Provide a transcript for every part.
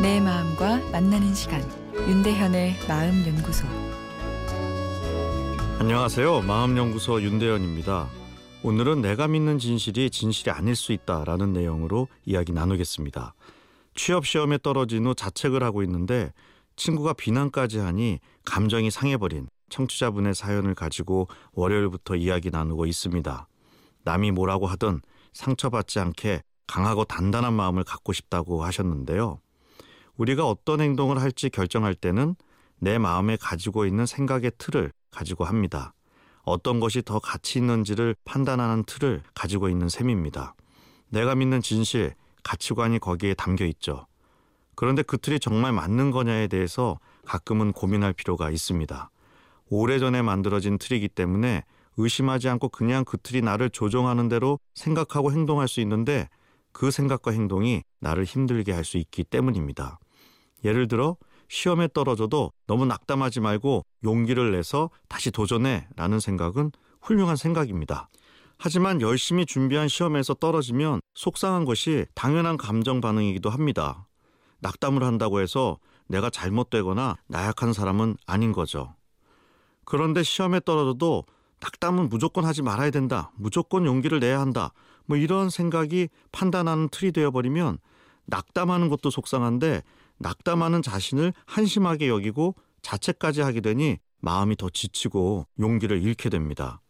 마음과 만나는 시간 윤대현의 마음 연구소 안녕하세요. 마음 연구소 윤대현입니다. 오늘은 내가 믿는 진실이 진실이 아닐 수 있다라는 내용으로 이야기 나누겠습니다. 취업 시험에 떨어진 후 자책을 하고 있는데 친구가 비난까지 하니 감정이 상해버린 청취자분의 사연을 가지고 월요일부터 이야기 나누고 있습니다. 남이 뭐라고 하든 상처받지 않게 강하고 단단한 마음을 갖고 싶다고 하셨는데요. 우리가 어떤 행동을 할지 결정할 때는 내 마음에 가지고 있는 생각의 틀을 가지고 합니다. 어떤 것이 더 가치 있는지를 판단하는 틀을 가지고 있는 셈입니다. 내가 믿는 진실, 가치관이 거기에 담겨 있죠. 그런데 그 틀이 정말 맞는 거냐에 대해서 가끔은 고민할 필요가 있습니다. 오래전에 만들어진 틀이기 때문에 의심하지 않고 그냥 그 틀이 나를 조종하는 대로 생각하고 행동할 수 있는데 그 생각과 행동이 나를 힘들게 할 수 있기 때문입니다. 예를 들어 시험에 떨어져도 너무 낙담하지 말고 용기를 내서 다시 도전해 라는 생각은 훌륭한 생각입니다. 하지만 열심히 준비한 시험에서 떨어지면 속상한 것이 당연한 감정 반응이기도 합니다. 낙담을 한다고 해서 내가 잘못되거나 나약한 사람은 아닌 거죠. 그런데 시험에 떨어져도 낙담은 무조건 하지 말아야 된다. 무조건 용기를 내야 한다. 뭐 이런 생각이 판단하는 틀이 되어버리면 낙담하는 것도 속상한데 낙담하는 자신을 한심하게 여기고 자책까지 하게 되니 마음이 더 지치고 용기를 잃게 됩니다.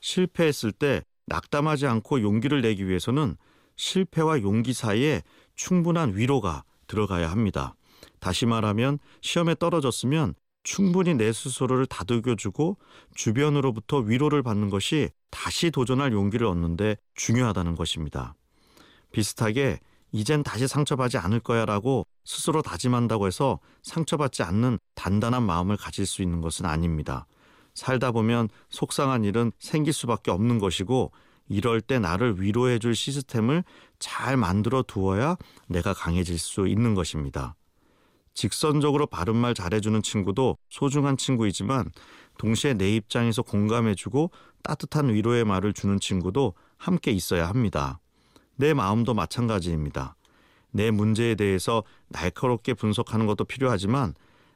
실패했을 때 낙담하지 않고 용기를 내기 위해서는 실패와 용기 사이에 충분한 위로가 들어가야 합니다. 다시 말하면 시험에 떨어졌으면 충분히 내 스스로를 다독여주고 주변으로부터 위로를 받는 것이 다시 도전할 용기를 얻는데 중요하다는 것입니다. 비슷하게 이젠 다시 상처받지 않을 거야 라고 스스로 다짐한다고 해서 상처받지 않는 단단한 마음을 가질 수 있는 것은 아닙니다. 살다 보면 속상한 일은 생길 수밖에 없는 것이고 이럴 때 나를 위로해 줄 시스템을 잘 만들어 두어야 내가 강해질 수 있는 것입니다. 직선적으로 바른말 잘해주는 친구도 소중한 친구이지만 동시에 내 입장에서 공감해주고 따뜻한 위로의 말을 주는 친구도 함께 있어야 합니다. 내 마음도 마찬가지입니다. 내 문제에 대해서 날카롭게 분석하는 것도 필요하지만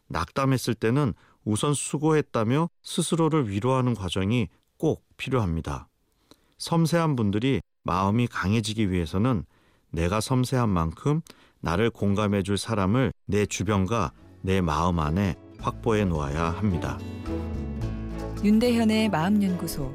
낙담했을 때는 우선 수고했다며 스스로를 위로하는 과정이 꼭 필요합니다. 섬세한 분들이 마음이 강해지기 위해서는 내가 섬세한 만큼 나를 공감해 줄 사람을 내 주변과 내 마음 안에 확보해 놓아야 합니다. 윤대현의 마음연구소